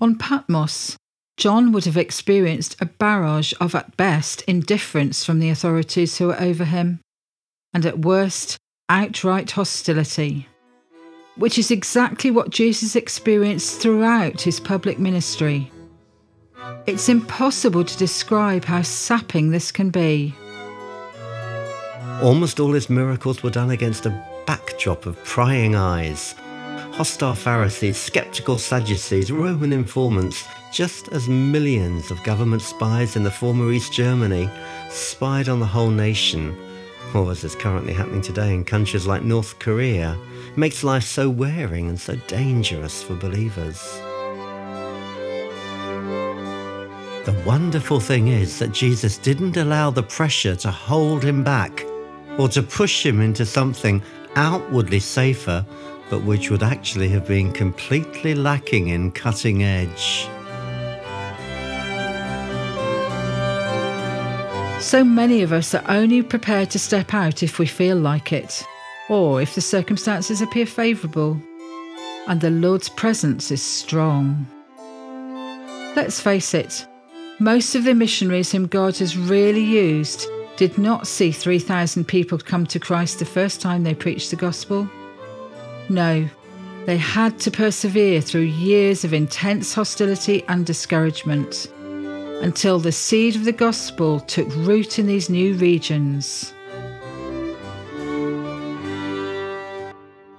On Patmos, John would have experienced a barrage of, at best, indifference from the authorities who were over him, and at worst, outright hostility, which is exactly what Jesus experienced throughout his public ministry. It's impossible to describe how sapping this can be. Almost all his miracles were done against a backdrop of prying eyes, hostile Pharisees, skeptical Sadducees, Roman informants, just as millions of government spies in the former East Germany spied on the whole nation, or as is currently happening today in countries like North Korea, makes life so wearing and so dangerous for believers. The wonderful thing is that Jesus didn't allow the pressure to hold him back or to push him into something outwardly safer, but which would actually have been completely lacking in cutting edge. So many of us are only prepared to step out if we feel like it, or if the circumstances appear favourable, and the Lord's presence is strong. Let's face it, most of the missionaries whom God has really used did not see 3,000 people come to Christ the first time they preached the gospel. No, they had to persevere through years of intense hostility and discouragement until the seed of the gospel took root in these new regions.